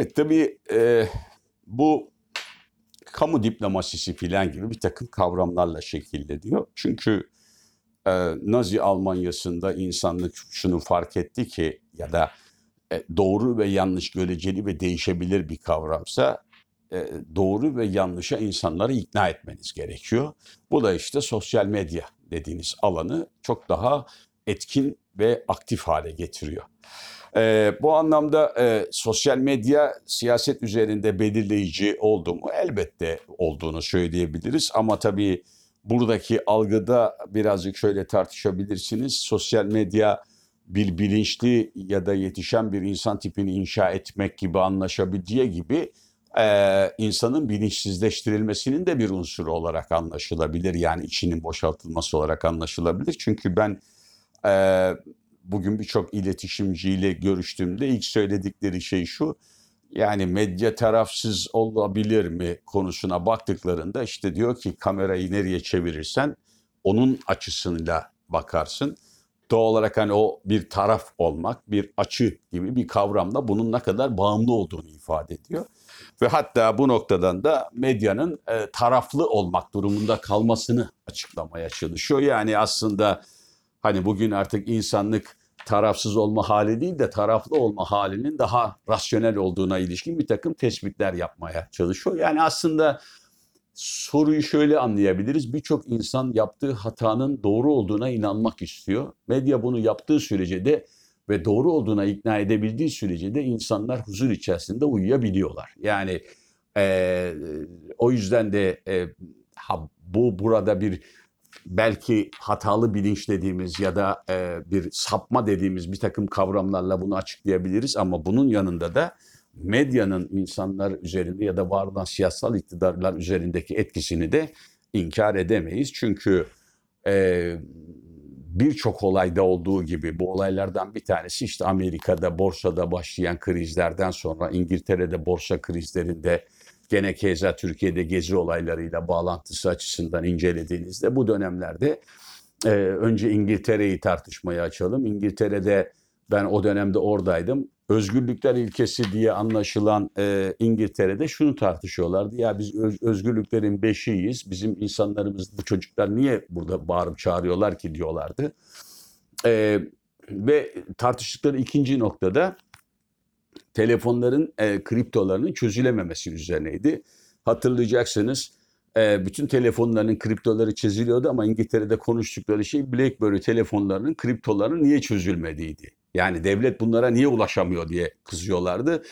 Evet tabii e, bu kamu diplomasisi filan gibi bir takım kavramlarla şekilleniyor. Çünkü e, Nazi Almanyası'nda insanlık şunu fark etti ki ya da e, doğru ve yanlış göreceli ve değişebilir bir kavramsa e, doğru ve yanlışa insanları ikna etmeniz gerekiyor. Bu da işte sosyal medya dediğiniz alanı çok daha etkin ve aktif hale getiriyor. E, bu anlamda e, sosyal medya siyaset üzerinde belirleyici oldu mu? Elbette olduğunu söyleyebiliriz ama tabii buradaki algıda birazcık şöyle tartışabilirsiniz. Sosyal medya bir bilinçli ya da yetişen bir insan tipini inşa etmek gibi anlaşabildiği gibi e, insanın bilinçsizleştirilmesinin de bir unsuru olarak anlaşılabilir. Yani içinin boşaltılması olarak anlaşılabilir. Çünkü ben e, bugün birçok iletişimciyle görüştüğümde ilk söyledikleri şey şu. Yani medya tarafsız olabilir mi konusuna baktıklarında işte diyor ki kamerayı nereye çevirirsen onun açısıyla bakarsın. Doğal olarak hani o bir taraf olmak, bir açı gibi bir kavramda bunun ne kadar bağımlı olduğunu ifade ediyor. Ve hatta bu noktadan da medyanın e, taraflı olmak durumunda kalmasını açıklamaya çalışıyor. Yani aslında hani bugün artık insanlık tarafsız olma hali değil de taraflı olma halinin daha rasyonel olduğuna ilişkin bir takım tespitler yapmaya çalışıyor. Yani aslında soruyu şöyle anlayabiliriz. Birçok insan yaptığı hatanın doğru olduğuna inanmak istiyor. Medya bunu yaptığı sürece de ve doğru olduğuna ikna edebildiği sürece de insanlar huzur içerisinde uyuyabiliyorlar. Yani e, o yüzden de e, ha, bu burada bir belki hatalı bilinç dediğimiz ya da e, bir sapma dediğimiz bir takım kavramlarla bunu açıklayabiliriz ama bunun yanında da medyanın insanlar üzerinde ya da var olan siyasal iktidarlar üzerindeki etkisini de inkar edemeyiz. Çünkü e, birçok olayda olduğu gibi bu olaylardan bir tanesi işte Amerika'da borsada başlayan krizlerden sonra İngiltere'de borsa krizlerinde gene keza Türkiye'de gezi olaylarıyla bağlantısı açısından incelediğinizde bu dönemlerde e, önce İngiltere'yi tartışmaya açalım. İngiltere'de ben o dönemde oradaydım. Özgürlükler ilkesi diye anlaşılan e, İngiltere'de şunu tartışıyorlardı. Ya biz öz, özgürlüklerin beşiyiz. Bizim insanlarımız, bu çocuklar niye burada bağırıp çağırıyorlar ki diyorlardı. E, ve tartıştıkları ikinci noktada telefonların e, kriptolarının çözülememesi üzerineydi. Hatırlayacaksınız e, bütün telefonların kriptoları çözülüyordu ama İngiltere'de konuştukları şey BlackBerry telefonlarının kriptolarının niye çözülmediğiydi. Yani devlet bunlara niye ulaşamıyor diye kızıyorlardı.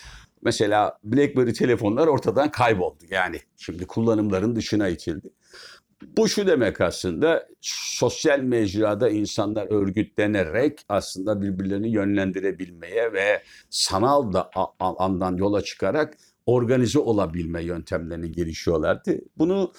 Mesela BlackBerry telefonlar ortadan kayboldu. Yani şimdi kullanımların dışına itildi. Bu şu demek aslında sosyal mecrada insanlar örgütlenerek aslında birbirlerini yönlendirebilmeye ve sanal da andan yola çıkarak organize olabilme yöntemlerini gelişiyorlardı. Bunu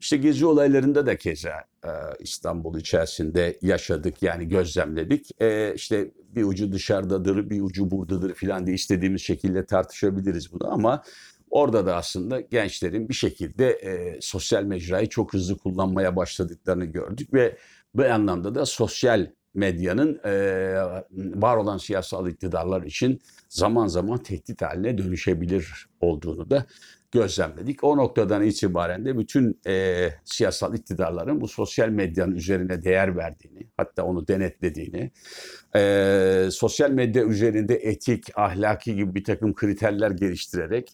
işte gezi olaylarında da keza e, İstanbul içerisinde yaşadık yani gözlemledik. E, işte bir ucu dışarıdadır, bir ucu buradadır filan diye istediğimiz şekilde tartışabiliriz bunu ama Orada da aslında gençlerin bir şekilde e, sosyal mecrayı çok hızlı kullanmaya başladıklarını gördük ve bu anlamda da sosyal medyanın e, var olan siyasal iktidarlar için zaman zaman tehdit haline dönüşebilir olduğunu da gözlemledik. O noktadan itibaren de bütün e, siyasal iktidarların bu sosyal medyanın üzerine değer verdiğini, hatta onu denetlediğini, e, sosyal medya üzerinde etik, ahlaki gibi bir takım kriterler geliştirerek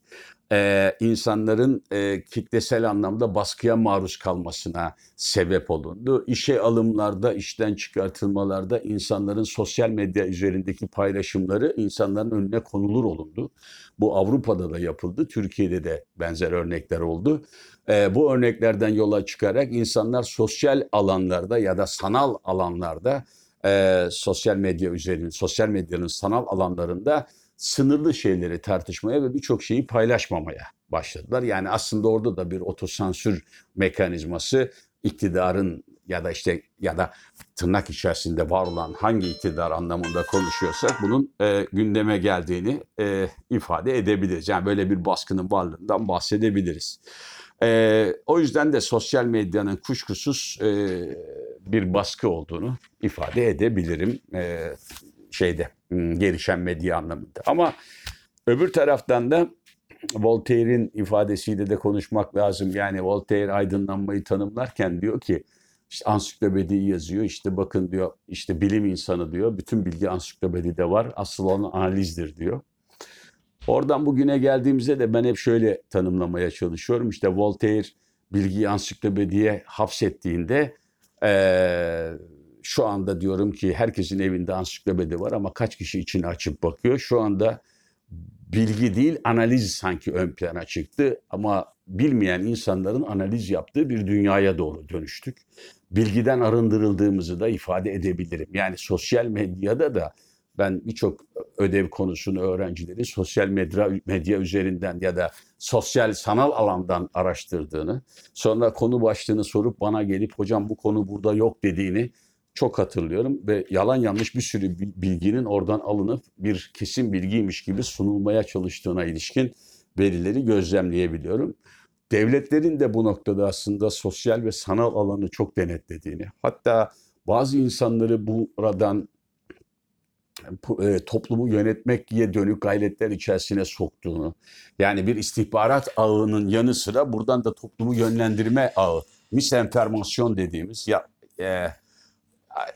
e, insanların e, kitlesel anlamda baskıya maruz kalmasına sebep olundu. İşe alımlarda, işten çıkartılmalarda insanların sosyal medya üzerindeki paylaşımları insanların önüne konulur olundu. Bu Avrupa'da da yapıldı, Türkiye'de de benzer örnekler oldu. E, bu örneklerden yola çıkarak insanlar sosyal alanlarda ya da sanal alanlarda e, sosyal medya üzerinde, sosyal medyanın sanal alanlarında sınırlı şeyleri tartışmaya ve birçok şeyi paylaşmamaya başladılar. Yani aslında orada da bir otosansür mekanizması iktidarın ya da işte ya da tırnak içerisinde var olan hangi iktidar anlamında konuşuyorsak bunun e, gündeme geldiğini e, ifade edebiliriz. Yani böyle bir baskının varlığından bahsedebiliriz. E, o yüzden de sosyal medyanın kuşkusuz e, bir baskı olduğunu ifade edebilirim e, şeyde gelişen medya anlamında. Ama öbür taraftan da Voltaire'in ifadesiyle de konuşmak lazım. Yani Voltaire aydınlanmayı tanımlarken diyor ki işte ansiklopediyi yazıyor. İşte bakın diyor işte bilim insanı diyor. Bütün bilgi ansiklopedide var. Asıl olan analizdir diyor. Oradan bugüne geldiğimizde de ben hep şöyle tanımlamaya çalışıyorum. İşte Voltaire bilgiyi ansiklopediye hapsettiğinde eee, şu anda diyorum ki herkesin evinde ansiklopedi var ama kaç kişi içini açıp bakıyor. Şu anda bilgi değil analiz sanki ön plana çıktı ama bilmeyen insanların analiz yaptığı bir dünyaya doğru dönüştük. Bilgiden arındırıldığımızı da ifade edebilirim. Yani sosyal medyada da ben birçok ödev konusunu öğrencileri sosyal medya, medya üzerinden ya da sosyal sanal alandan araştırdığını, sonra konu başlığını sorup bana gelip hocam bu konu burada yok dediğini çok hatırlıyorum ve yalan yanlış bir sürü bi- bilginin oradan alınıp bir kesin bilgiymiş gibi sunulmaya çalıştığına ilişkin verileri gözlemleyebiliyorum. Devletlerin de bu noktada aslında sosyal ve sanal alanı çok denetlediğini, hatta bazı insanları buradan e, toplumu yönetmekye dönük gayretler içerisine soktuğunu, yani bir istihbarat ağının yanı sıra buradan da toplumu yönlendirme ağı, misenformasyon dediğimiz ya e,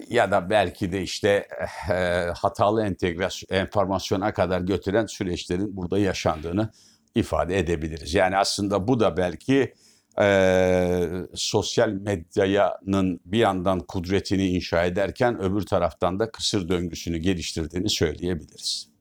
ya da belki de işte e, hatalı entegrasyon, enformasyona kadar götüren süreçlerin burada yaşandığını ifade edebiliriz. Yani aslında bu da belki e, sosyal medyanın bir yandan kudretini inşa ederken öbür taraftan da kısır döngüsünü geliştirdiğini söyleyebiliriz.